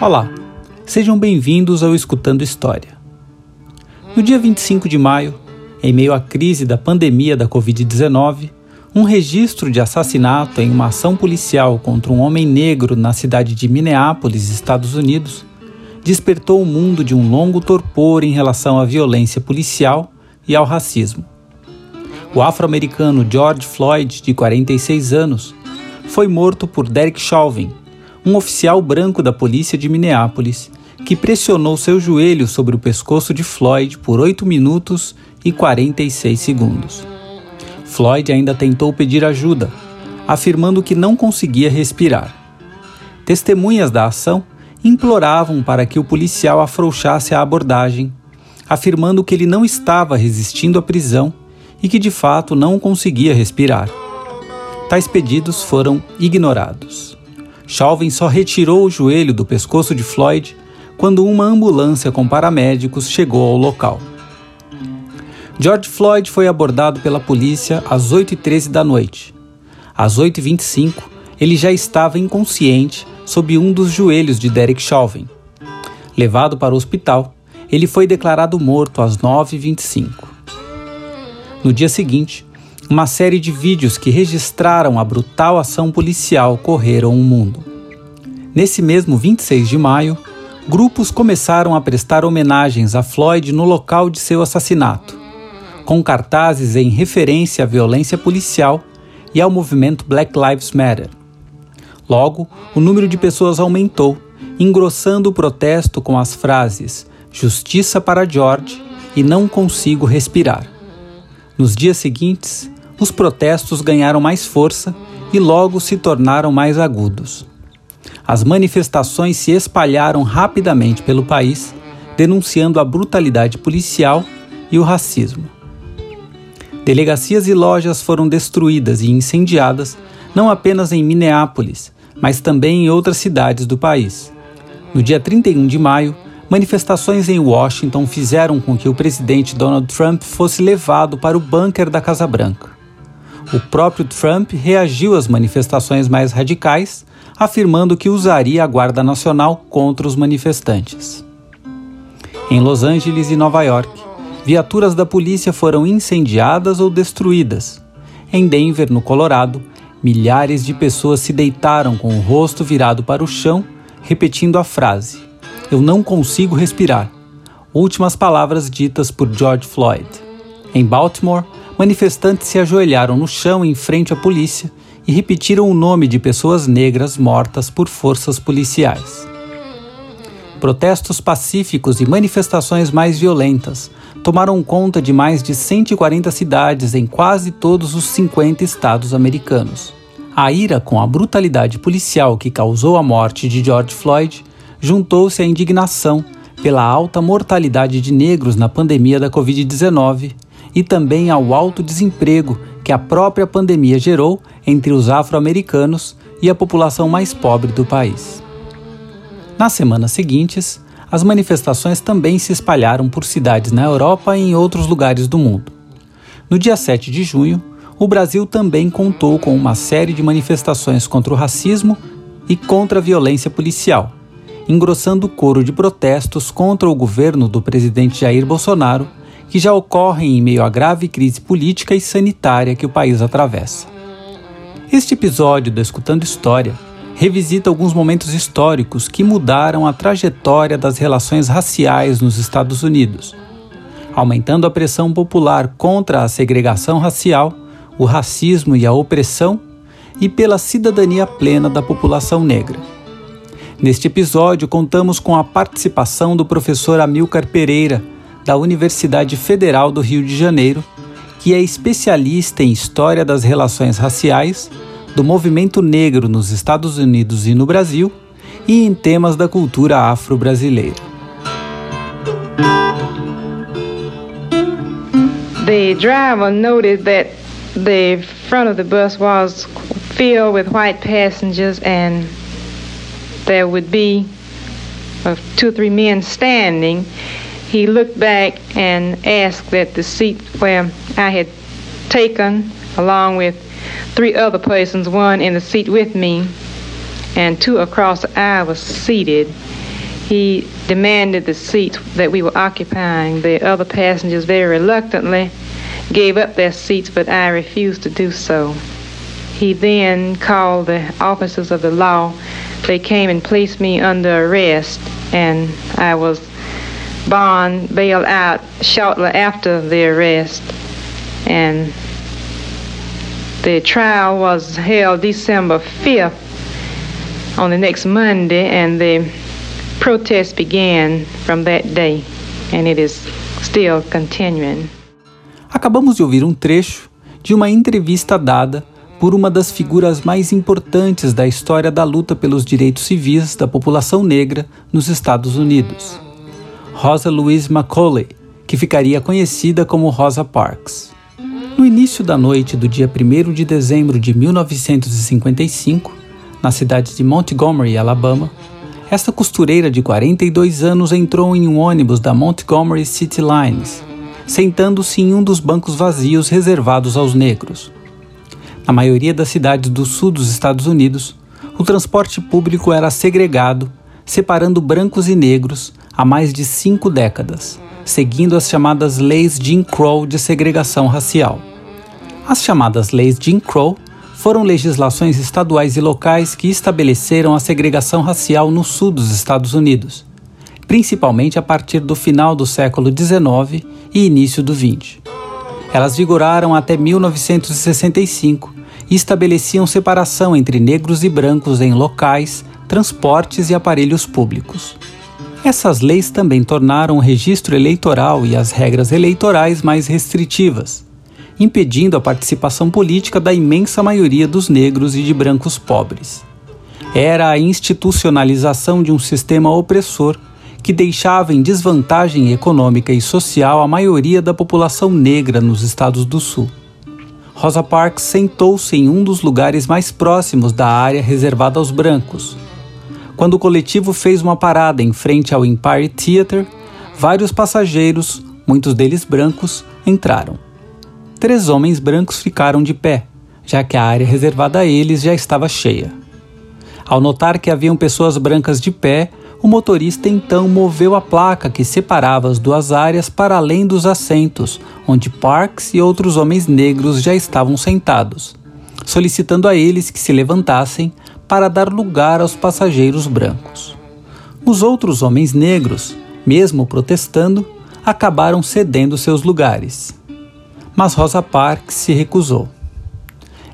Olá, sejam bem-vindos ao Escutando História. No dia 25 de maio, em meio à crise da pandemia da Covid-19, um registro de assassinato em uma ação policial contra um homem negro na cidade de Minneapolis, Estados Unidos, despertou o mundo de um longo torpor em relação à violência policial e ao racismo. O afro-americano George Floyd, de 46 anos, foi morto por Derek Chauvin, um oficial branco da polícia de Minneapolis, que pressionou seu joelho sobre o pescoço de Floyd por 8 minutos e 46 segundos. Floyd ainda tentou pedir ajuda, afirmando que não conseguia respirar. Testemunhas da ação imploravam para que o policial afrouxasse a abordagem, afirmando que ele não estava resistindo à prisão e que de fato não conseguia respirar. Tais pedidos foram ignorados. Chauvin só retirou o joelho do pescoço de Floyd quando uma ambulância com paramédicos chegou ao local. George Floyd foi abordado pela polícia às 8h13 da noite. Às 8h25, ele já estava inconsciente sob um dos joelhos de Derek Chauvin. Levado para o hospital, ele foi declarado morto às 9h25. No dia seguinte, uma série de vídeos que registraram a brutal ação policial correram o mundo. Nesse mesmo 26 de maio, grupos começaram a prestar homenagens a Floyd no local de seu assassinato com cartazes em referência à violência policial e ao movimento Black Lives Matter. Logo, o número de pessoas aumentou, engrossando o protesto com as frases Justiça para George e Não consigo respirar. Nos dias seguintes, os protestos ganharam mais força e logo se tornaram mais agudos. As manifestações se espalharam rapidamente pelo país, denunciando a brutalidade policial e o racismo. Delegacias e lojas foram destruídas e incendiadas não apenas em Minneapolis, mas também em outras cidades do país. No dia 31 de maio, manifestações em Washington fizeram com que o presidente Donald Trump fosse levado para o bunker da Casa Branca. O próprio Trump reagiu às manifestações mais radicais, afirmando que usaria a Guarda Nacional contra os manifestantes. Em Los Angeles e Nova York, viaturas da polícia foram incendiadas ou destruídas. Em Denver, no Colorado, milhares de pessoas se deitaram com o rosto virado para o chão, repetindo a frase: Eu não consigo respirar. Últimas palavras ditas por George Floyd. Em Baltimore, manifestantes se ajoelharam no chão em frente à polícia e repetiram o nome de pessoas negras mortas por forças policiais. Protestos pacíficos e manifestações mais violentas tomaram conta de mais de 140 cidades em quase todos os 50 estados americanos. A ira com a brutalidade policial que causou a morte de George Floyd juntou-se à indignação pela alta mortalidade de negros na pandemia da Covid-19 e também ao alto desemprego que a própria pandemia gerou entre os afro-americanos e a população mais pobre do país. Nas semanas seguintes, as manifestações também se espalharam por cidades na Europa e em outros lugares do mundo. No dia 7 de junho, o Brasil também contou com uma série de manifestações contra o racismo e contra a violência policial, engrossando o coro de protestos contra o governo do presidente Jair Bolsonaro, que já ocorrem em meio à grave crise política e sanitária que o país atravessa. Este episódio do Escutando História revisita alguns momentos históricos que mudaram a trajetória das relações raciais nos Estados Unidos, aumentando a pressão popular contra a segregação racial, o racismo e a opressão e pela cidadania plena da população negra. Neste episódio, contamos com a participação do professor Amilcar Pereira, da Universidade Federal do Rio de Janeiro, que é especialista em História das Relações Raciais do movimento negro nos Estados Unidos e no Brasil e em temas da cultura afro-brasileira. The driver noted that the front of the bus was filled with white passengers and there would be uh, two or three men standing. He looked back and asked that the seat where I had taken, along with three other persons, one in the seat with me, and two across the aisle was seated. He demanded the seats that we were occupying. The other passengers very reluctantly gave up their seats, but I refused to do so. He then called the officers of the law. They came and placed me under arrest, and I was bond bailed out shortly after the arrest. And the trial was held December 5th on the next Monday, and the protest began from that day, and it is still continuing. Acabamos de ouvir um trecho de uma entrevista dada por uma das figuras mais importantes da história da luta pelos direitos civis da população negra nos Estados Unidos, Rosa Louise Macaulay, que ficaria conhecida como Rosa Parks. No início da noite do dia 1 de dezembro de 1955, na cidade de Montgomery, Alabama, esta costureira de 42 anos entrou em um ônibus da Montgomery City Lines, sentando-se em um dos bancos vazios reservados aos negros. Na maioria das cidades do sul dos Estados Unidos, o transporte público era segregado, separando brancos e negros há mais de cinco décadas, seguindo as chamadas leis Jim Crow de segregação racial. As chamadas leis Jim Crow foram legislações estaduais e locais que estabeleceram a segregação racial no sul dos Estados Unidos, principalmente a partir do final do século XIX e início do XX. Elas vigoraram até 1965 e estabeleciam separação entre negros e brancos em locais, transportes e aparelhos públicos. Essas leis também tornaram o registro eleitoral e as regras eleitorais mais restritivas, impedindo a participação política da imensa maioria dos negros e de brancos pobres. Era a institucionalização de um sistema opressor que deixava em desvantagem econômica e social a maioria da população negra nos estados do Sul. Rosa Parks sentou-se em um dos lugares mais próximos da área reservada aos brancos. Quando o coletivo fez uma parada em frente ao Empire Theater, vários passageiros, muitos deles brancos, entraram. Três homens brancos ficaram de pé, já que a área reservada a eles já estava cheia. Ao notar que haviam pessoas brancas de pé, o motorista então moveu a placa que separava as duas áreas para além dos assentos, onde Parks e outros homens negros já estavam sentados, solicitando a eles que se levantassem para dar lugar aos passageiros brancos. Os outros homens negros, mesmo protestando, acabaram cedendo seus lugares. Mas Rosa Parks se recusou.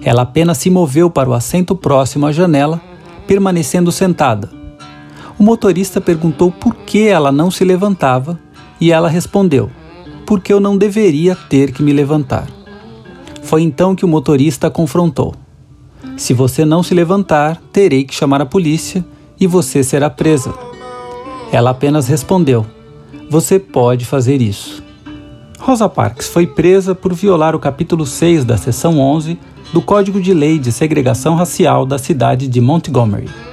Ela apenas se moveu para o assento próximo à janela, permanecendo sentada o motorista perguntou por que ela não se levantava e ela respondeu: Porque eu não deveria ter que me levantar. Foi então que o motorista a confrontou: Se você não se levantar, terei que chamar a polícia e você será presa. Ela apenas respondeu: Você pode fazer isso. Rosa Parks foi presa por violar o capítulo 6 da seção 11 do Código de Lei de Segregação Racial da cidade de Montgomery.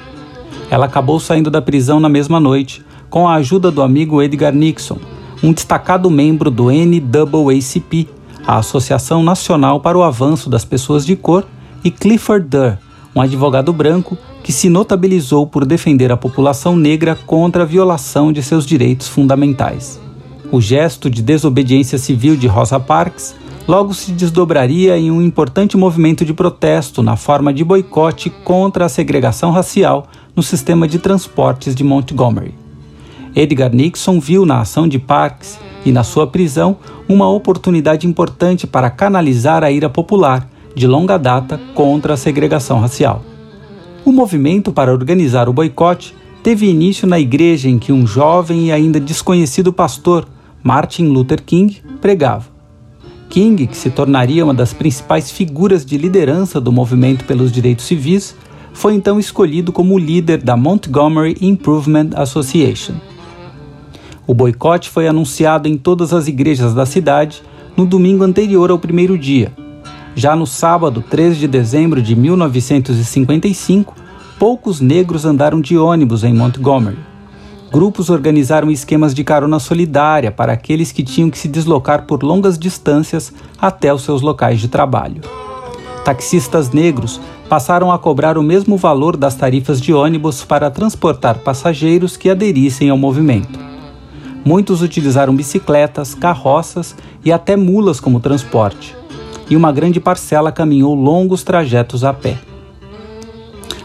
Ela acabou saindo da prisão na mesma noite, com a ajuda do amigo Edgar Nixon, um destacado membro do NAACP, a Associação Nacional para o Avanço das Pessoas de Cor, e Clifford Durr, um advogado branco que se notabilizou por defender a população negra contra a violação de seus direitos fundamentais. O gesto de desobediência civil de Rosa Parks logo se desdobraria em um importante movimento de protesto na forma de boicote contra a segregação racial no sistema de transportes de Montgomery. Edgar Nixon viu na ação de Parks e na sua prisão uma oportunidade importante para canalizar a ira popular de longa data contra a segregação racial. O movimento para organizar o boicote teve início na igreja em que um jovem e ainda desconhecido pastor, Martin Luther King, pregava. King, que se tornaria uma das principais figuras de liderança do movimento pelos direitos civis, foi então escolhido como líder da Montgomery Improvement Association. O boicote foi anunciado em todas as igrejas da cidade no domingo anterior ao primeiro dia. Já no sábado, 3 de dezembro de 1955, poucos negros andaram de ônibus em Montgomery. Grupos organizaram esquemas de carona solidária para aqueles que tinham que se deslocar por longas distâncias até os seus locais de trabalho. Taxistas negros passaram a cobrar o mesmo valor das tarifas de ônibus para transportar passageiros que aderissem ao movimento. Muitos utilizaram bicicletas, carroças e até mulas como transporte, e uma grande parcela caminhou longos trajetos a pé.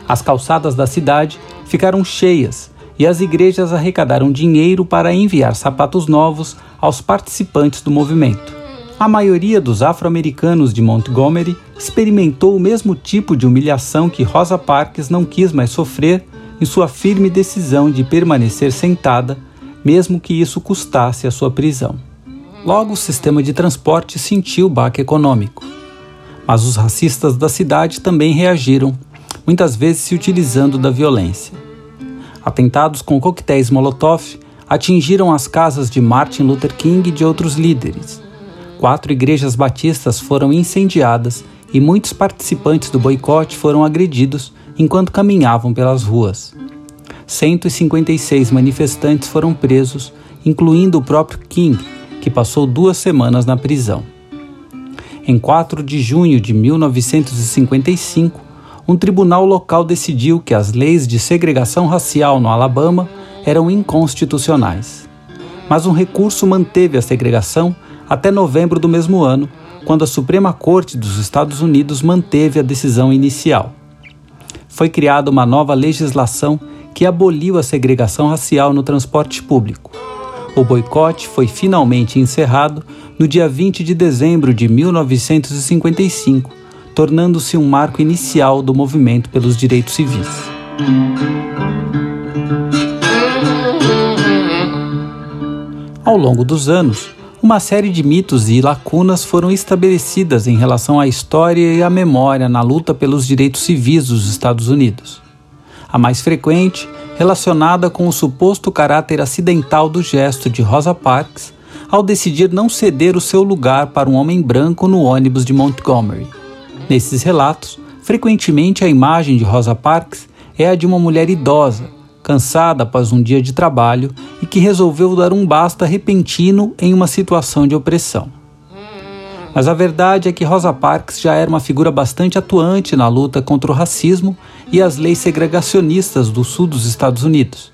As calçadas da cidade ficaram cheias e as igrejas arrecadaram dinheiro para enviar sapatos novos aos participantes do movimento. A maioria dos afro-americanos de Montgomery experimentou o mesmo tipo de humilhação que Rosa Parks não quis mais sofrer em sua firme decisão de permanecer sentada, mesmo que isso custasse a sua prisão. Logo, o sistema de transporte sentiu o baque econômico. Mas os racistas da cidade também reagiram, muitas vezes se utilizando da violência. Atentados com coquetéis Molotov atingiram as casas de Martin Luther King e de outros líderes. Quatro igrejas batistas foram incendiadas e muitos participantes do boicote foram agredidos enquanto caminhavam pelas ruas. 156 manifestantes foram presos, incluindo o próprio King, que passou duas semanas na prisão. Em 4 de junho de 1955, um tribunal local decidiu que as leis de segregação racial no Alabama eram inconstitucionais. Mas um recurso manteve a segregação até novembro do mesmo ano, quando a Suprema Corte dos Estados Unidos manteve a decisão inicial. Foi criada uma nova legislação que aboliu a segregação racial no transporte público. O boicote foi finalmente encerrado no dia 20 de dezembro de 1955 tornando-se um marco inicial do movimento pelos direitos civis. Ao longo dos anos, uma série de mitos e lacunas foram estabelecidas em relação à história e à memória na luta pelos direitos civis dos Estados Unidos. A mais frequente, relacionada com o suposto caráter acidental do gesto de Rosa Parks ao decidir não ceder o seu lugar para um homem branco no ônibus de Montgomery. Nesses relatos, frequentemente a imagem de Rosa Parks é a de uma mulher idosa, cansada após um dia de trabalho e que resolveu dar um basta repentino em uma situação de opressão. Mas a verdade é que Rosa Parks já era uma figura bastante atuante na luta contra o racismo e as leis segregacionistas do sul dos Estados Unidos.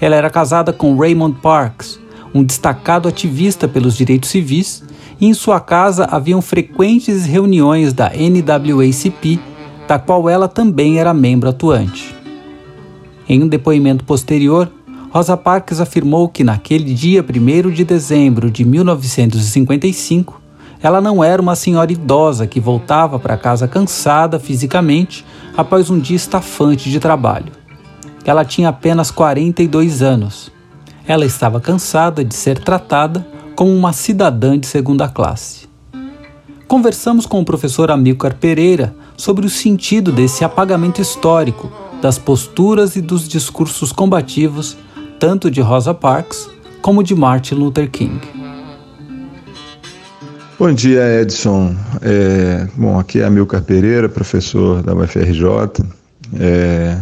Ela era casada com Raymond Parks, um destacado ativista pelos direitos civis e em sua casa haviam frequentes reuniões da NWACP, da qual ela também era membro atuante. Em um depoimento posterior, Rosa Parks afirmou que naquele dia 1 de dezembro de 1955, ela não era uma senhora idosa que voltava para casa cansada fisicamente após um dia estafante de trabalho. Ela tinha apenas 42 anos. Ela estava cansada de ser tratada como uma cidadã de segunda classe. Conversamos com o professor Amilcar Pereira sobre o sentido desse apagamento histórico das posturas e dos discursos combativos tanto de Rosa Parks como de Martin Luther King. Bom dia, Edson. É, bom, aqui é Amilcar Pereira, professor da UFRJ. É,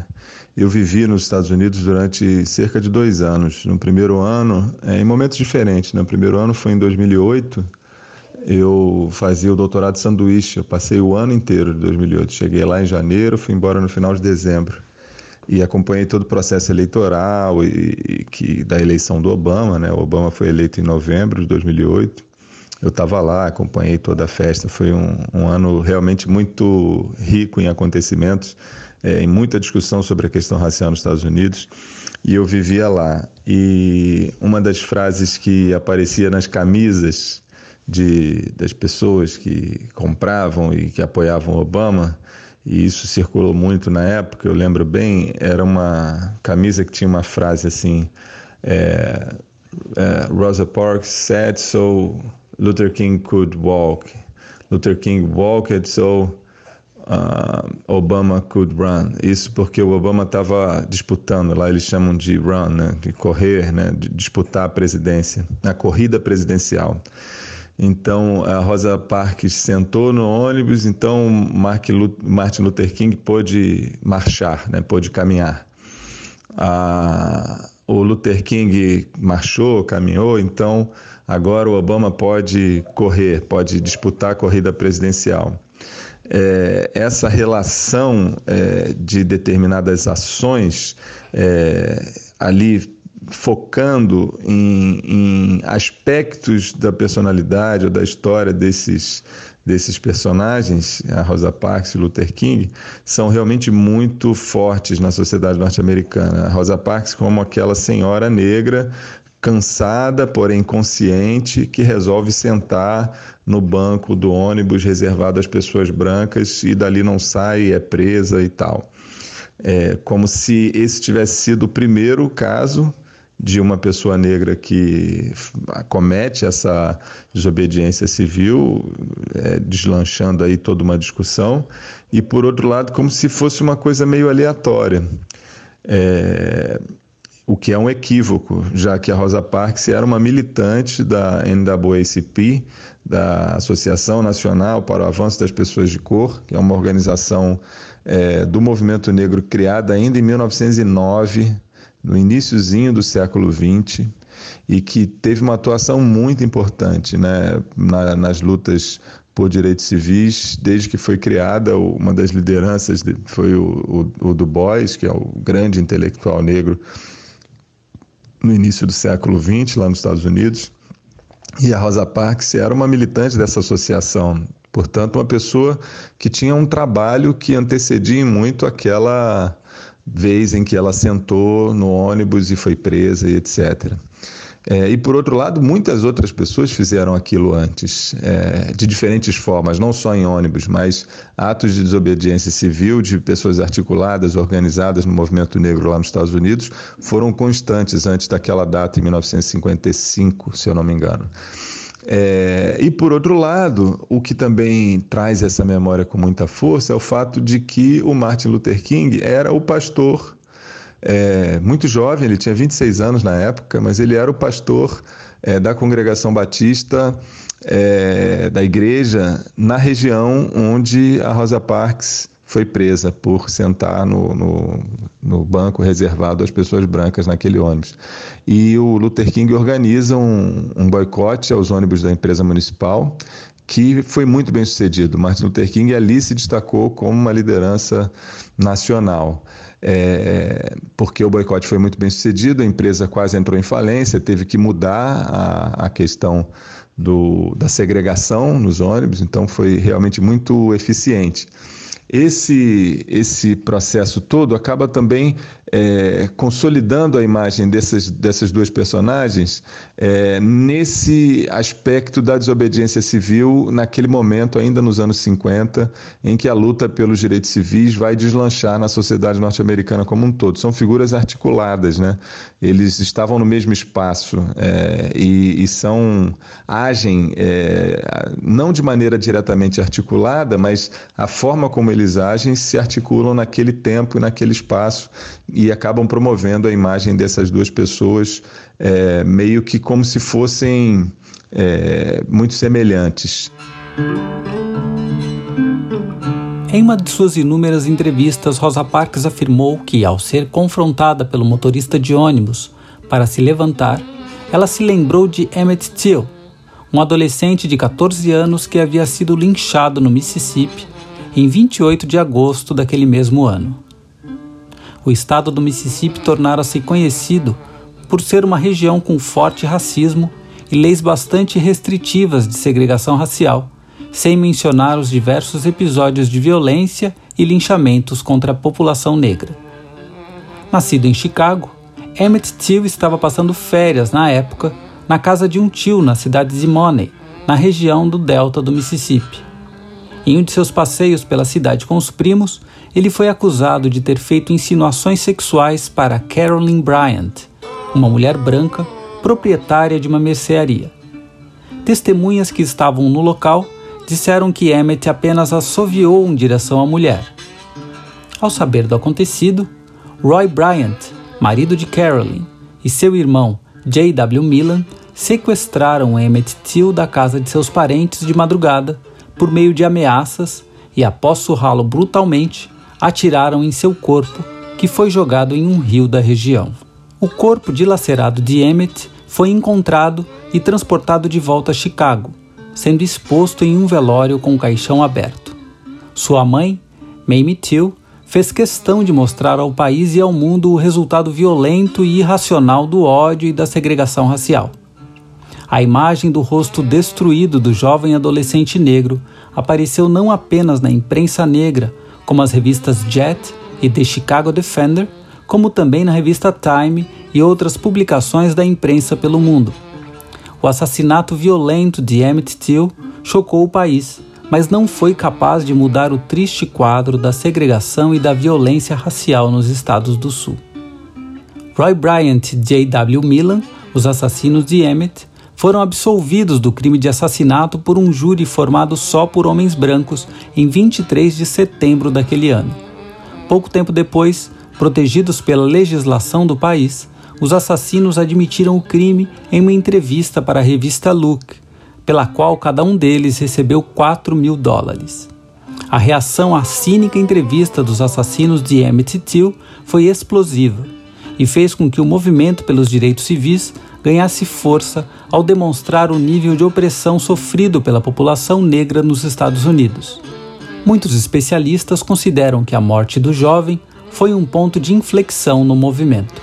eu vivi nos Estados Unidos durante cerca de dois anos. No primeiro ano, é, em momentos diferentes. No né? primeiro ano foi em 2008. Eu fazia o doutorado de sanduíche. Eu passei o ano inteiro de 2008. Cheguei lá em janeiro, fui embora no final de dezembro e acompanhei todo o processo eleitoral e, e, que da eleição do Obama, né? O Obama foi eleito em novembro de 2008. Eu estava lá, acompanhei toda a festa. Foi um, um ano realmente muito rico em acontecimentos é, em muita discussão sobre a questão racial nos Estados Unidos e eu vivia lá. E uma das frases que aparecia nas camisas de, das pessoas que compravam e que apoiavam Obama, e isso circulou muito na época, eu lembro bem, era uma camisa que tinha uma frase assim: é, é, Rosa Parks said so Luther King could walk. Luther King walked so uh, Obama could run. Isso porque o Obama estava disputando, lá eles chamam de run, né, de correr, né, de disputar a presidência, a corrida presidencial. Então a Rosa Parks sentou no ônibus, então Martin Luther King pôde marchar, né, pôde caminhar. o Luther King marchou, caminhou, então agora o Obama pode correr, pode disputar a corrida presidencial. É, essa relação é, de determinadas ações é, ali focando em, em, aspectos da personalidade ou da história desses, desses personagens, a Rosa Parks e Luther King, são realmente muito fortes na sociedade norte-americana. A Rosa Parks como aquela senhora negra cansada, porém consciente, que resolve sentar no banco do ônibus reservado às pessoas brancas e dali não sai, é presa e tal. É como se esse tivesse sido o primeiro caso de uma pessoa negra que comete essa desobediência civil, é, deslanchando aí toda uma discussão, e por outro lado, como se fosse uma coisa meio aleatória. É, o que é um equívoco, já que a Rosa Parks era uma militante da NAACP, da Associação Nacional para o Avanço das Pessoas de Cor, que é uma organização é, do movimento negro criada ainda em 1909 no iníciozinho do século XX e que teve uma atuação muito importante né, na, nas lutas por direitos civis desde que foi criada. Uma das lideranças foi o, o, o Du Bois, que é o grande intelectual negro no início do século XX, lá nos Estados Unidos. E a Rosa Parks era uma militante dessa associação, portanto, uma pessoa que tinha um trabalho que antecedia muito aquela vez em que ela sentou no ônibus e foi presa e etc. É, e por outro lado, muitas outras pessoas fizeram aquilo antes, é, de diferentes formas, não só em ônibus, mas atos de desobediência civil de pessoas articuladas, organizadas no movimento negro lá nos Estados Unidos, foram constantes antes daquela data, em 1955, se eu não me engano. É, e por outro lado, o que também traz essa memória com muita força é o fato de que o Martin Luther King era o pastor é, muito jovem, ele tinha 26 anos na época, mas ele era o pastor é, da congregação batista é, da igreja na região onde a Rosa Parks foi presa por sentar no, no, no, banco reservado às pessoas brancas naquele ônibus. E o Luther King organiza um, um boicote aos ônibus da empresa municipal que foi muito bem sucedido. Martin Luther King ali se destacou como uma liderança nacional, é, porque o boicote foi muito bem sucedido, a empresa quase entrou em falência, teve que mudar a, a questão do, da segregação nos ônibus, então foi realmente muito eficiente. Esse, esse processo todo acaba também é, consolidando a imagem dessas, dessas duas personagens é, nesse aspecto da desobediência civil, naquele momento, ainda nos anos 50, em que a luta pelos direitos civis vai deslanchar na sociedade norte-americana como um todo. São figuras articuladas, né? Eles estavam no mesmo espaço é, e, e, são agem é, não de maneira diretamente articulada, mas a forma como se articulam naquele tempo e naquele espaço e acabam promovendo a imagem dessas duas pessoas é, meio que como se fossem é, muito semelhantes. Em uma de suas inúmeras entrevistas, Rosa Parks afirmou que, ao ser confrontada pelo motorista de ônibus para se levantar, ela se lembrou de Emmett Till, um adolescente de 14 anos que havia sido linchado no Mississippi em 28 de agosto daquele mesmo ano o estado do Mississippi tornara-se conhecido por ser uma região com forte racismo e leis bastante restritivas de segregação racial, sem mencionar os diversos episódios de violência e linchamentos contra a população negra. Nascido em Chicago, Emmett Till estava passando férias na época na casa de um tio na cidade de Money, na região do delta do Mississippi. Em um de seus passeios pela cidade com os primos, ele foi acusado de ter feito insinuações sexuais para Carolyn Bryant, uma mulher branca proprietária de uma mercearia. Testemunhas que estavam no local disseram que Emmett apenas assoviou em direção à mulher. Ao saber do acontecido, Roy Bryant, marido de Carolyn, e seu irmão J.W. Millan sequestraram Emmett Till da casa de seus parentes de madrugada por meio de ameaças e, após surrá-lo brutalmente, atiraram em seu corpo, que foi jogado em um rio da região. O corpo dilacerado de Emmett foi encontrado e transportado de volta a Chicago, sendo exposto em um velório com o caixão aberto. Sua mãe, Mamie Till, fez questão de mostrar ao país e ao mundo o resultado violento e irracional do ódio e da segregação racial. A imagem do rosto destruído do jovem adolescente negro apareceu não apenas na imprensa negra, como as revistas Jet e The Chicago Defender, como também na revista Time e outras publicações da imprensa pelo mundo. O assassinato violento de Emmett Till chocou o país, mas não foi capaz de mudar o triste quadro da segregação e da violência racial nos estados do Sul. Roy Bryant e J.W. Millan, os assassinos de Emmett, foram absolvidos do crime de assassinato por um júri formado só por homens brancos em 23 de setembro daquele ano. Pouco tempo depois, protegidos pela legislação do país, os assassinos admitiram o crime em uma entrevista para a revista Look, pela qual cada um deles recebeu 4 mil dólares. A reação à cínica entrevista dos assassinos de Emmett Till foi explosiva e fez com que o movimento pelos direitos civis ganhasse força ao demonstrar o nível de opressão sofrido pela população negra nos Estados Unidos. Muitos especialistas consideram que a morte do jovem foi um ponto de inflexão no movimento.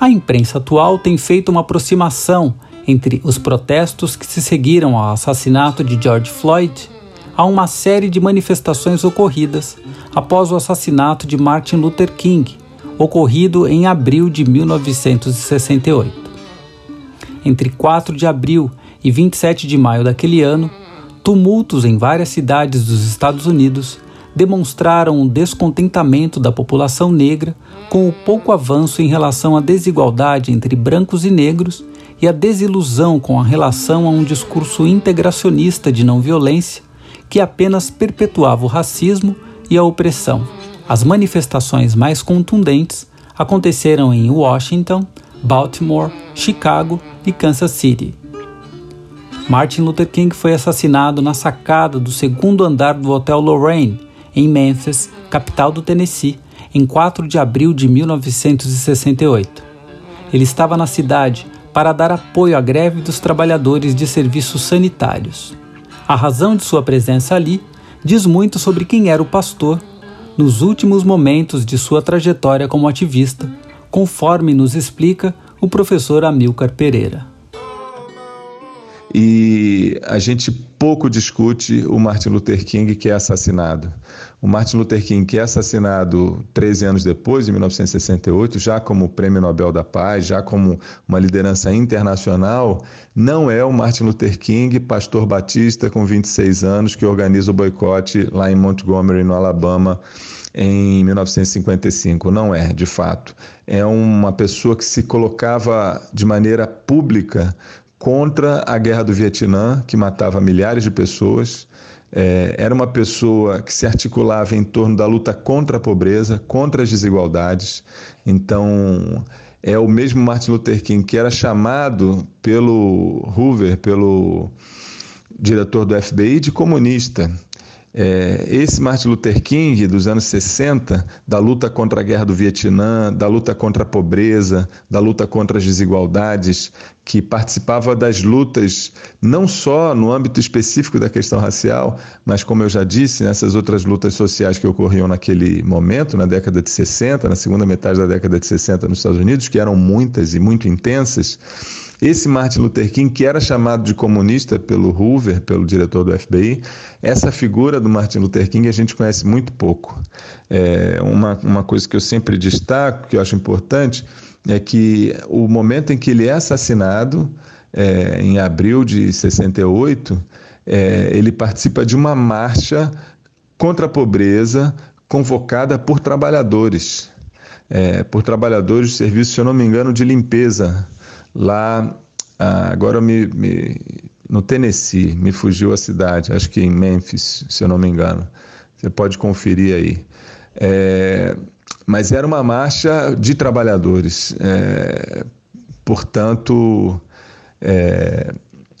A imprensa atual tem feito uma aproximação entre os protestos que se seguiram ao assassinato de George Floyd a uma série de manifestações ocorridas após o assassinato de Martin Luther King, ocorrido em abril de 1968 entre 4 de abril e 27 de maio daquele ano, tumultos em várias cidades dos Estados Unidos demonstraram um descontentamento da população negra com o pouco avanço em relação à desigualdade entre brancos e negros e a desilusão com a relação a um discurso integracionista de não violência que apenas perpetuava o racismo e a opressão. As manifestações mais contundentes aconteceram em Washington, Baltimore, Chicago e Kansas City. Martin Luther King foi assassinado na sacada do segundo andar do Hotel Lorraine, em Memphis, capital do Tennessee, em 4 de abril de 1968. Ele estava na cidade para dar apoio à greve dos trabalhadores de serviços sanitários. A razão de sua presença ali diz muito sobre quem era o pastor nos últimos momentos de sua trajetória como ativista conforme nos explica o professor Amilcar Pereira. E a gente pouco discute o Martin Luther King que é assassinado. O Martin Luther King que é assassinado 13 anos depois, em 1968, já como Prêmio Nobel da Paz, já como uma liderança internacional, não é o Martin Luther King, pastor batista com 26 anos, que organiza o boicote lá em Montgomery, no Alabama, em 1955. Não é, de fato. É uma pessoa que se colocava de maneira pública contra a guerra do Vietnã, que matava milhares de pessoas. É, era uma pessoa que se articulava em torno da luta contra a pobreza, contra as desigualdades. Então, é o mesmo Martin Luther King que era chamado pelo Hoover, pelo diretor do FBI, de comunista. É, esse Martin Luther King dos anos 60, da luta contra a guerra do Vietnã, da luta contra a pobreza, da luta contra as desigualdades, que participava das lutas não só no âmbito específico da questão racial, mas como eu já disse, nessas outras lutas sociais que ocorriam naquele momento, na década de 60, na segunda metade da década de 60 nos Estados Unidos, que eram muitas e muito intensas. Esse Martin Luther King, que era chamado de comunista pelo Hoover, pelo diretor do FBI, essa figura do Martin Luther King a gente conhece muito pouco. É uma, uma coisa que eu sempre destaco, que eu acho importante, é que o momento em que ele é assassinado, é, em abril de 68, é, ele participa de uma marcha contra a pobreza convocada por trabalhadores, é, por trabalhadores de serviço, se eu não me engano, de limpeza lá, ah, agora me, me, no Tennessee, me fugiu a cidade, acho que em Memphis, se eu não me engano. Você pode conferir aí. É, mas era uma marcha de trabalhadores. É, portanto, é,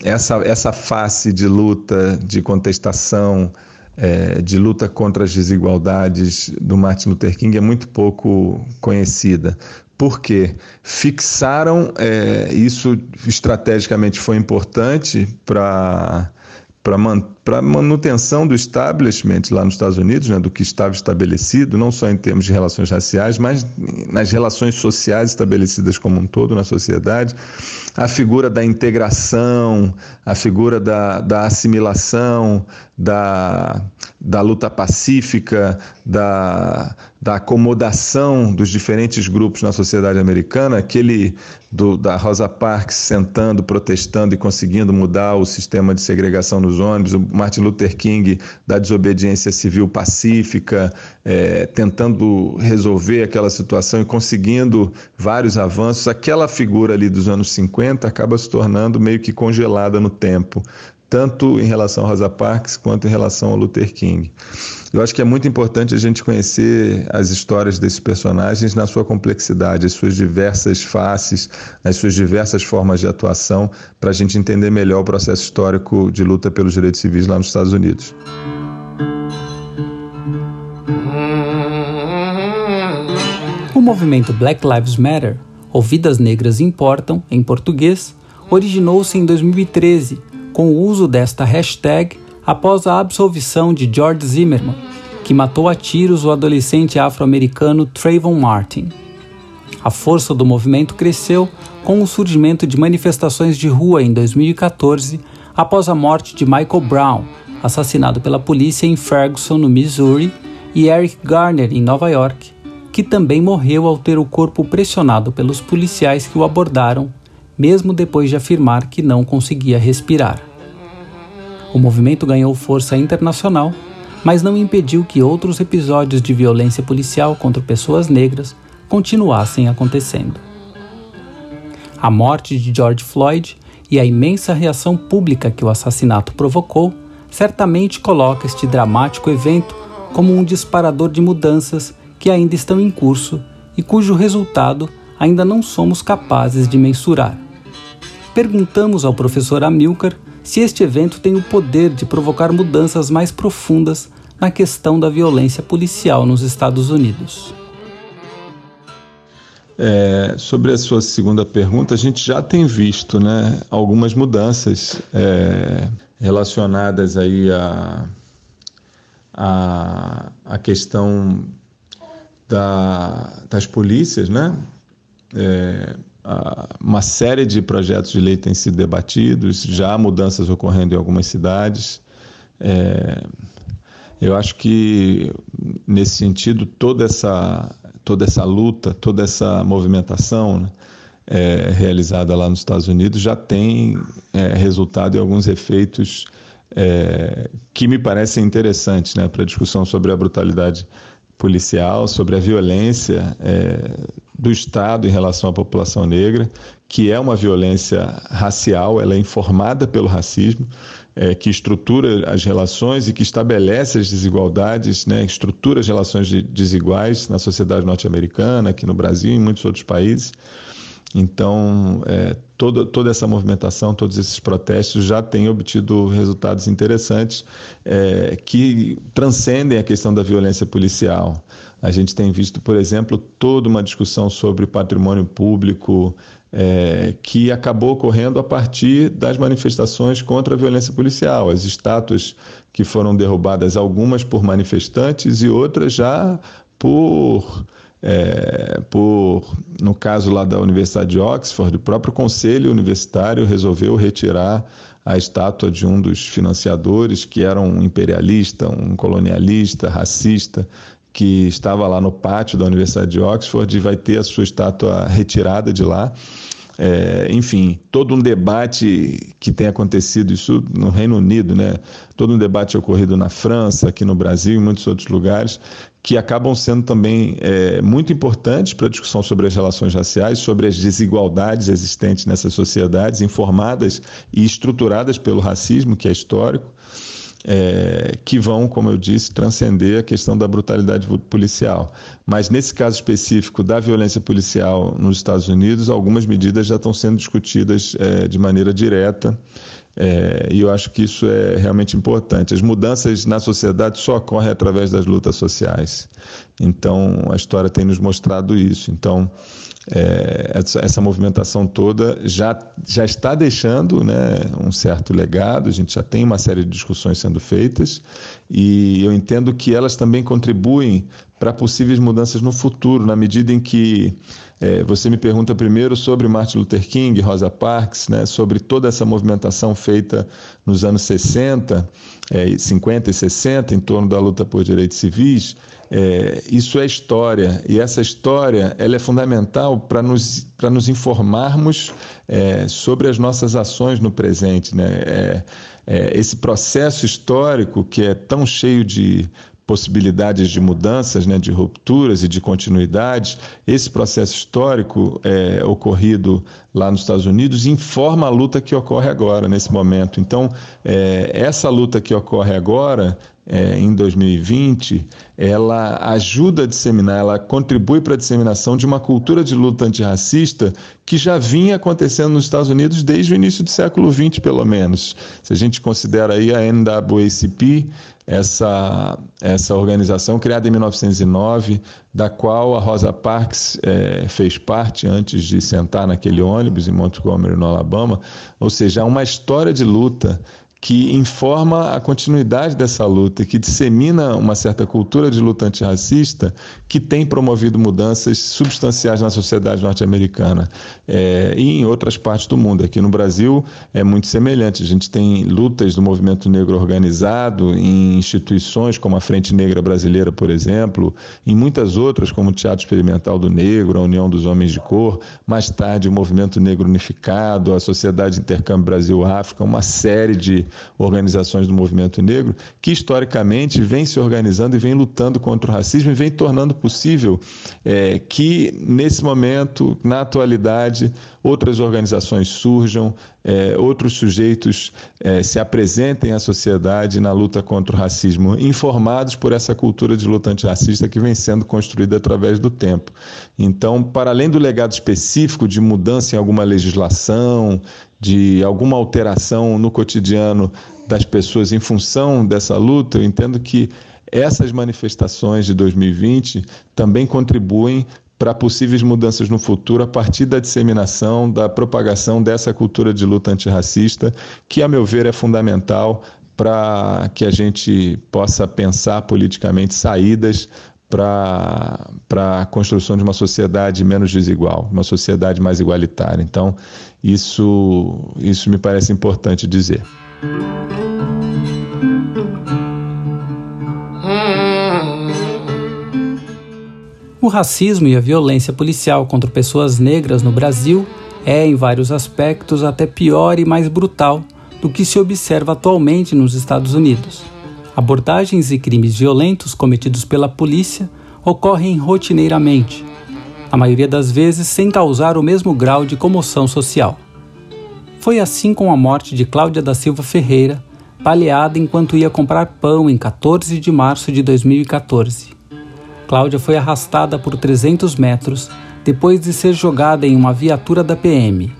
essa, essa face de luta, de contestação, é, de luta contra as desigualdades do Martin Luther King é muito pouco conhecida. Porque fixaram, é, isso estrategicamente foi importante para para manutenção do establishment lá nos Estados Unidos, né, do que estava estabelecido, não só em termos de relações raciais, mas nas relações sociais estabelecidas como um todo na sociedade, a figura da integração, a figura da, da assimilação, da, da luta pacífica, da, da acomodação dos diferentes grupos na sociedade americana, aquele do, da Rosa Parks sentando, protestando e conseguindo mudar o sistema de segregação nos ônibus, o Martin Luther King da desobediência civil pacífica, é, tentando resolver aquela situação e conseguindo vários avanços, aquela figura ali dos anos 50 acaba se tornando meio que congelada no tempo tanto em relação a Rosa Parks quanto em relação ao Luther King. Eu acho que é muito importante a gente conhecer as histórias desses personagens na sua complexidade, as suas diversas faces, as suas diversas formas de atuação, para a gente entender melhor o processo histórico de luta pelos direitos civis lá nos Estados Unidos. O movimento Black Lives Matter, ou Vidas Negras Importam, em português, originou-se em 2013 com o uso desta hashtag após a absolvição de George Zimmerman, que matou a tiros o adolescente afro-americano Trayvon Martin. A força do movimento cresceu com o surgimento de manifestações de rua em 2014 após a morte de Michael Brown, assassinado pela polícia em Ferguson, no Missouri, e Eric Garner, em Nova York, que também morreu ao ter o corpo pressionado pelos policiais que o abordaram mesmo depois de afirmar que não conseguia respirar. O movimento ganhou força internacional, mas não impediu que outros episódios de violência policial contra pessoas negras continuassem acontecendo. A morte de George Floyd e a imensa reação pública que o assassinato provocou certamente coloca este dramático evento como um disparador de mudanças que ainda estão em curso e cujo resultado ainda não somos capazes de mensurar. Perguntamos ao professor Amilcar se este evento tem o poder de provocar mudanças mais profundas na questão da violência policial nos Estados Unidos. É, sobre a sua segunda pergunta, a gente já tem visto né, algumas mudanças é, relacionadas aí a, a, a questão da, das polícias, né? É, uma série de projetos de lei têm sido debatidos, já há mudanças ocorrendo em algumas cidades. É, eu acho que, nesse sentido, toda essa, toda essa luta, toda essa movimentação né, é, realizada lá nos Estados Unidos já tem é, resultado em alguns efeitos é, que me parecem interessantes né, para a discussão sobre a brutalidade policial, sobre a violência é, do Estado em relação à população negra, que é uma violência racial, ela é informada pelo racismo, é, que estrutura as relações e que estabelece as desigualdades, né, estrutura as relações de, desiguais na sociedade norte-americana, aqui no Brasil e em muitos outros países. Então, é, toda, essa movimentação, todos esses protestos já têm obtido resultados interessantes é, que transcendem a questão da violência policial. A gente tem visto, por exemplo, toda uma discussão sobre patrimônio público é, que acabou ocorrendo a partir das manifestações contra a violência policial. As estátuas que foram derrubadas, algumas por manifestantes e outras já por é, por, no caso lá da Universidade de Oxford, o próprio conselho universitário resolveu retirar a estátua de um dos financiadores, que era um imperialista, um colonialista, racista, que estava lá no pátio da Universidade de Oxford e vai ter a sua estátua retirada de lá. É, enfim, todo um debate que tem acontecido, isso no Reino Unido, né? todo um debate ocorrido na França, aqui no Brasil, em muitos outros lugares, que acabam sendo também é, muito importantes para a discussão sobre as relações raciais, sobre as desigualdades existentes nessas sociedades, informadas e estruturadas pelo racismo, que é histórico é, que vão, como eu disse, transcender a questão da brutalidade policial. Mas nesse caso específico da violência policial nos Estados Unidos, algumas medidas já estão sendo discutidas é, de maneira direta. É, e eu acho que isso é realmente importante. As mudanças na sociedade só ocorrem através das lutas sociais. Então, a história tem nos mostrado isso. Então, é, essa, essa, movimentação toda já, já está deixando né, um certo legado, a gente já tem uma série de discussões sendo feitas e eu entendo que elas também contribuem para possíveis mudanças no futuro, na medida em que é, você me pergunta primeiro sobre Martin Luther King, Rosa Parks, né, sobre toda essa movimentação feita nos anos 60, é, 50 e 60 em torno da luta por direitos civis. É, isso é história e essa história ela é fundamental para nos, nos informarmos é, sobre as nossas ações no presente. Né? É, é, esse processo histórico que é tão cheio de possibilidades de mudanças, né, de rupturas e de continuidades, esse processo histórico é, ocorrido lá nos Estados Unidos informa a luta que ocorre agora, nesse momento. Então, é, essa luta que ocorre agora é, em 2020, ela ajuda a disseminar, ela contribui para a disseminação de uma cultura de luta antirracista que já vinha acontecendo nos Estados Unidos desde o início do século XX, pelo menos. Se a gente considera aí a NAACP, essa, essa organização criada em 1909, da qual a Rosa Parks é, fez parte antes de sentar naquele ônibus em Montgomery, no Alabama, ou seja, uma história de luta que informa a continuidade dessa luta, que dissemina uma certa cultura de luta antirracista que tem promovido mudanças substanciais na sociedade norte-americana é, e em outras partes do mundo. Aqui no Brasil é muito semelhante. A gente tem lutas do movimento negro organizado em instituições como a Frente Negra Brasileira, por exemplo, em muitas outras, como o Teatro Experimental do Negro, a União dos Homens de Cor, mais tarde o Movimento Negro Unificado, a Sociedade Intercâmbio Brasil-África, uma série de organizações do movimento negro, que historicamente vem se organizando e vem lutando contra o racismo e vem tornando possível é, que, nesse momento, na atualidade, outras organizações surjam, é, outros sujeitos é, se apresentem à sociedade na luta contra o racismo, informados por essa cultura de luta antirracista que vem sendo construída através do tempo. Então, para além do legado específico de mudança em alguma legislação, de alguma alteração no cotidiano das pessoas em função dessa luta, eu entendo que essas manifestações de 2020 também contribuem para possíveis mudanças no futuro a partir da disseminação, da propagação dessa cultura de luta antirracista, que, a meu ver, é fundamental para que a gente possa pensar politicamente saídas para a construção de uma sociedade menos desigual, uma sociedade mais igualitária. Então, isso, isso me parece importante dizer. O racismo e a violência policial contra pessoas negras no Brasil é, em vários aspectos, até pior e mais brutal do que se observa atualmente nos Estados Unidos. Abordagens e crimes violentos cometidos pela polícia ocorrem rotineiramente, a maioria das vezes sem causar o mesmo grau de comoção social. Foi assim com a morte de Cláudia da Silva Ferreira, baleada enquanto ia comprar pão em 14 de março de 2014. Cláudia foi arrastada por 300 metros depois de ser jogada em uma viatura da PM.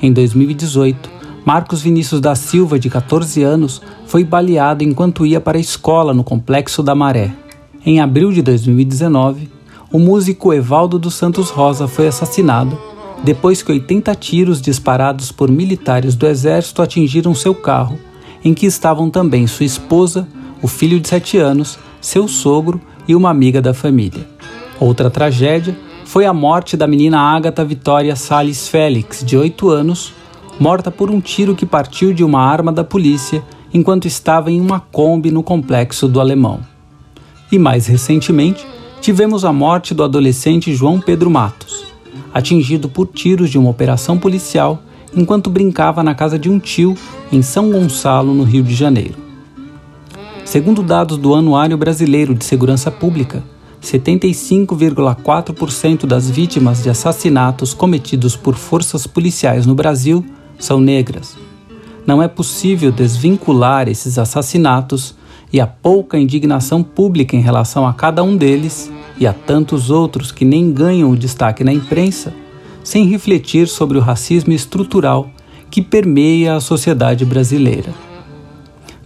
Em 2018, Marcos Vinícius da Silva, de 14 anos, foi baleado enquanto ia para a escola no Complexo da Maré. Em abril de 2019, o músico Evaldo dos Santos Rosa foi assassinado depois que 80 tiros disparados por militares do Exército atingiram seu carro, em que estavam também sua esposa, o filho de 7 anos, seu sogro e uma amiga da família. Outra tragédia foi a morte da menina Ágata Vitória Salles Félix, de 8 anos, morta por um tiro que partiu de uma arma da polícia enquanto estava em uma Kombi no complexo do Alemão. E mais recentemente, tivemos a morte do adolescente João Pedro Matos, atingido por tiros de uma operação policial enquanto brincava na casa de um tio em São Gonçalo, no Rio de Janeiro. Segundo dados do Anuário Brasileiro de Segurança Pública, 75,4% das vítimas de assassinatos cometidos por forças policiais no Brasil são negras. Não é possível desvincular esses assassinatos e a pouca indignação pública em relação a cada um deles e a tantos outros que nem ganham o destaque na imprensa, sem refletir sobre o racismo estrutural que permeia a sociedade brasileira.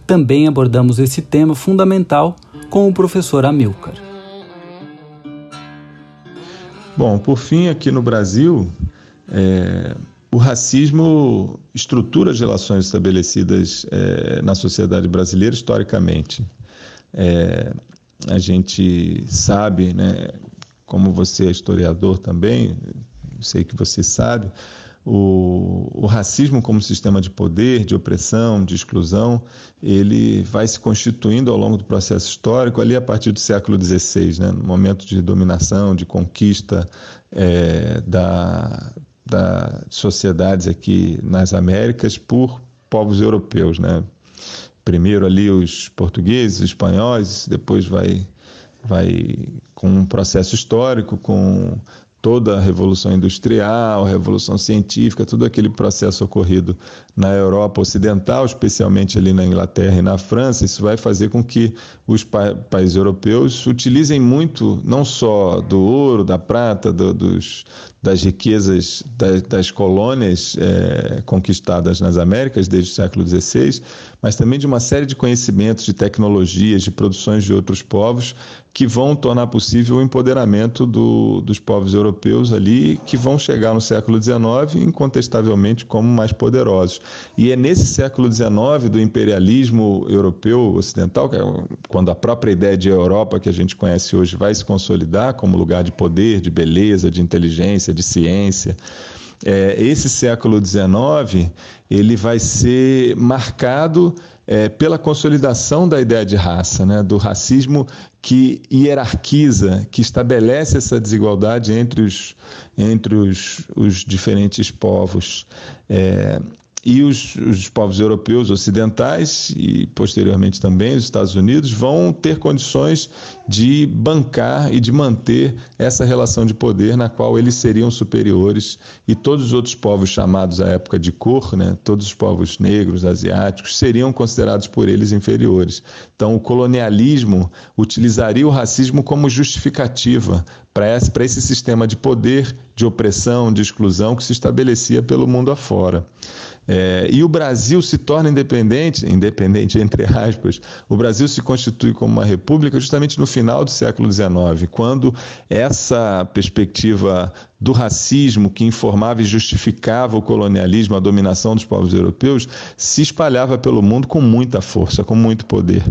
Também abordamos esse tema fundamental com o professor Amilcar. Bom, por fim, aqui no Brasil, é, o racismo estrutura as relações estabelecidas é, na sociedade brasileira historicamente. É, a gente sabe, né, como você é historiador também, sei que você sabe, o, o, racismo como sistema de poder, de opressão, de exclusão, ele vai se constituindo ao longo do processo histórico ali a partir do século XVI, né, no momento de dominação, de conquista é, da, da sociedades aqui nas Américas por povos europeus, né? Primeiro ali os portugueses, os espanhóis, depois vai vai com um processo histórico, com toda a revolução industrial, a revolução científica, todo aquele processo ocorrido na Europa Ocidental, especialmente ali na Inglaterra e na França, isso vai fazer com que os pa países europeus utilizem muito, não só do ouro, da prata, do, dos, das riquezas das, das colônias é, conquistadas nas Américas desde o século XVI, mas também de uma série de conhecimentos, de tecnologias, de produções de outros povos que vão tornar possível o empoderamento do, dos povos europeus ali, que vão chegar no século XIX incontestavelmente como mais poderosos. E é nesse século XIX do imperialismo europeu ocidental, é quando a própria ideia de Europa que a gente conhece hoje vai se consolidar como lugar de poder, de beleza, de inteligência, de ciência é, esse século XIX ele vai ser marcado é, pela consolidação da ideia de raça, né, do racismo que hierarquiza, que estabelece essa desigualdade entre os, entre os, os diferentes povos. É, e os, os, povos europeus ocidentais e posteriormente também os Estados Unidos vão ter condições de bancar e de manter essa relação de poder na qual eles seriam superiores e todos os outros povos chamados à época de cor, né, todos os povos negros, asiáticos, seriam considerados por eles inferiores. Então o colonialismo utilizaria o racismo como justificativa para esse, esse sistema de poder, de opressão, de exclusão que se estabelecia pelo mundo afora. É, e o Brasil se torna independente, independente entre aspas, o Brasil se constitui como uma república justamente no final do século XIX, quando essa perspectiva do racismo que informava e justificava o colonialismo, a dominação dos povos europeus, se espalhava pelo mundo com muita força, com muito poder.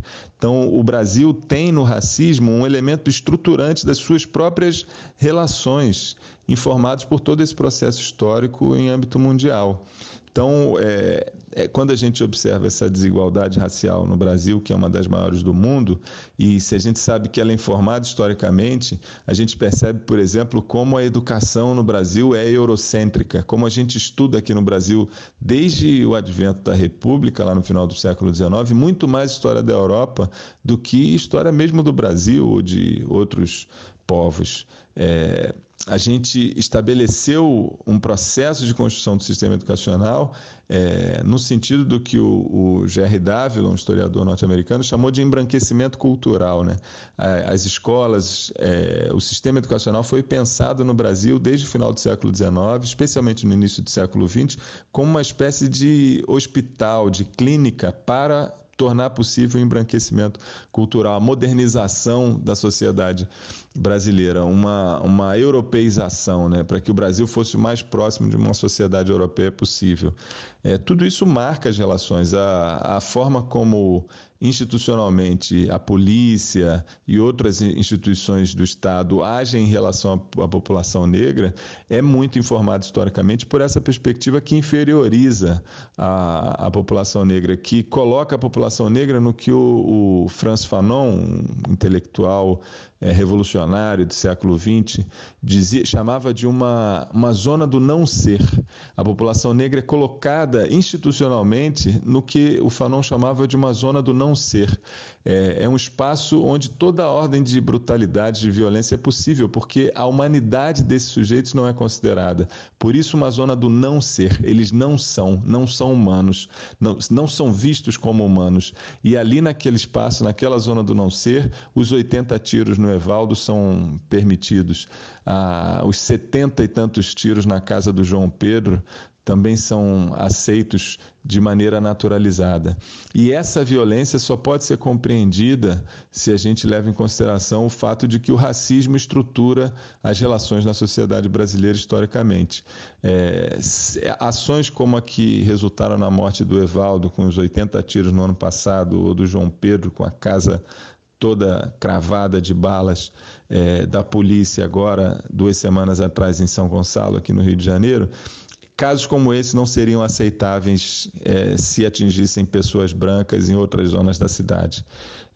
Então, o Brasil tem no racismo um elemento estruturante das suas próprias relações, informados por todo esse processo histórico em âmbito mundial. Então, é, é, quando a gente observa essa desigualdade racial no Brasil, que é uma das maiores do mundo, e se a gente sabe que ela é informada historicamente, a gente percebe, por exemplo, como a educação no Brasil é eurocêntrica, como a gente estuda aqui no Brasil desde o advento da República, lá no final do século XIX, muito mais história da Europa do que história mesmo do Brasil ou de outros povos. É, a gente estabeleceu um processo de construção do sistema educacional é, no sentido do que o, o Jerry um historiador norte-americano, chamou de embranquecimento cultural. Né? As escolas, é, o sistema educacional foi pensado no Brasil desde o final do século XIX, especialmente no início do século XX, como uma espécie de hospital, de clínica para tornar possível o embranquecimento cultural, a modernização da sociedade brasileira, uma, uma europeização, né, para que o Brasil fosse o mais próximo de uma sociedade europeia possível. É, tudo isso marca as relações, a, a forma como institucionalmente a polícia e outras instituições do Estado agem em relação à, à população negra é muito informado historicamente por essa perspectiva que inferioriza a, a população negra, que coloca a população negra no que o, o Franz Fanon, um intelectual é, revolucionário do século XX, dizia, chamava de uma, uma zona do não ser. A população negra é colocada institucionalmente no que o Fanon chamava de uma zona do não ser. É, é um espaço onde toda ordem de brutalidade, de violência é possível, porque a humanidade desses sujeitos não é considerada. Por isso, uma zona do não ser. Eles não são, não são humanos, não, não são vistos como humanos. E ali naquele espaço, naquela zona do não ser, os 80 tiros no Evaldo são permitidos. Ah, os setenta e tantos tiros na casa do João Pedro também são aceitos de maneira naturalizada. E essa violência só pode ser compreendida se a gente leva em consideração o fato de que o racismo estrutura as relações na sociedade brasileira historicamente. É, ações como a que resultaram na morte do Evaldo, com os 80 tiros no ano passado, ou do João Pedro, com a casa toda cravada de balas é, da polícia agora, duas semanas atrás em São Gonçalo, aqui no Rio de Janeiro, Casos como esse não seriam aceitáveis é, se atingissem pessoas brancas em outras zonas da cidade.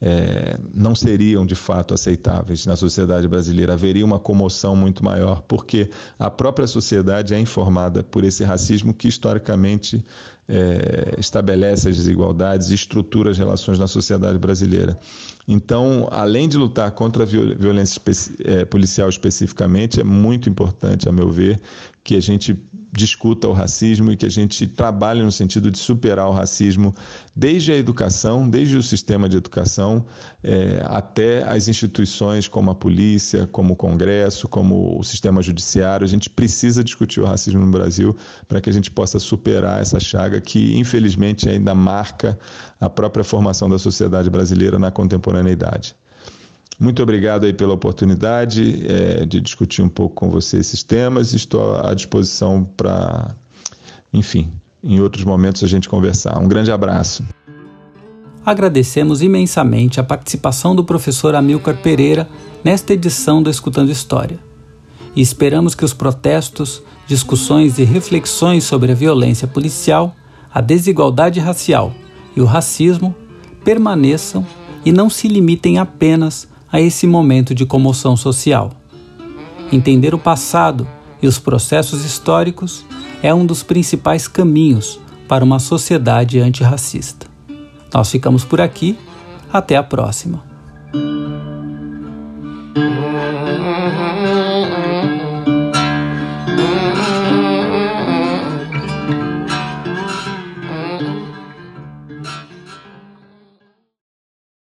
É, não seriam de fato aceitáveis na sociedade brasileira. Haveria uma comoção muito maior, porque a própria sociedade é informada por esse racismo que historicamente é, estabelece as desigualdades e estrutura as relações na sociedade brasileira. Então, além de lutar contra a violência policial especificamente, é muito importante, a meu ver, que a gente discuta o racismo e que a gente trabalhe no sentido de superar o racismo desde a educação, desde o sistema de educação é, até as instituições como a polícia, como o Congresso, como o sistema judiciário. A gente precisa discutir o racismo no Brasil para que a gente possa superar essa chaga que, infelizmente, ainda marca a própria formação da sociedade brasileira na contemporaneidade. Muito obrigado aí pela oportunidade é, de discutir um pouco com você esses temas. Estou à disposição para, enfim, em outros momentos a gente conversar. Um grande abraço. Agradecemos imensamente a participação do professor Amilcar Pereira nesta edição do Escutando História. E esperamos que os protestos, discussões e reflexões sobre a violência policial, a desigualdade racial e o racismo permaneçam e não se limitem apenas a esse momento de comoção social. Entender o passado e os processos históricos é um dos principais caminhos para uma sociedade antirracista. Nós ficamos por aqui, até a próxima.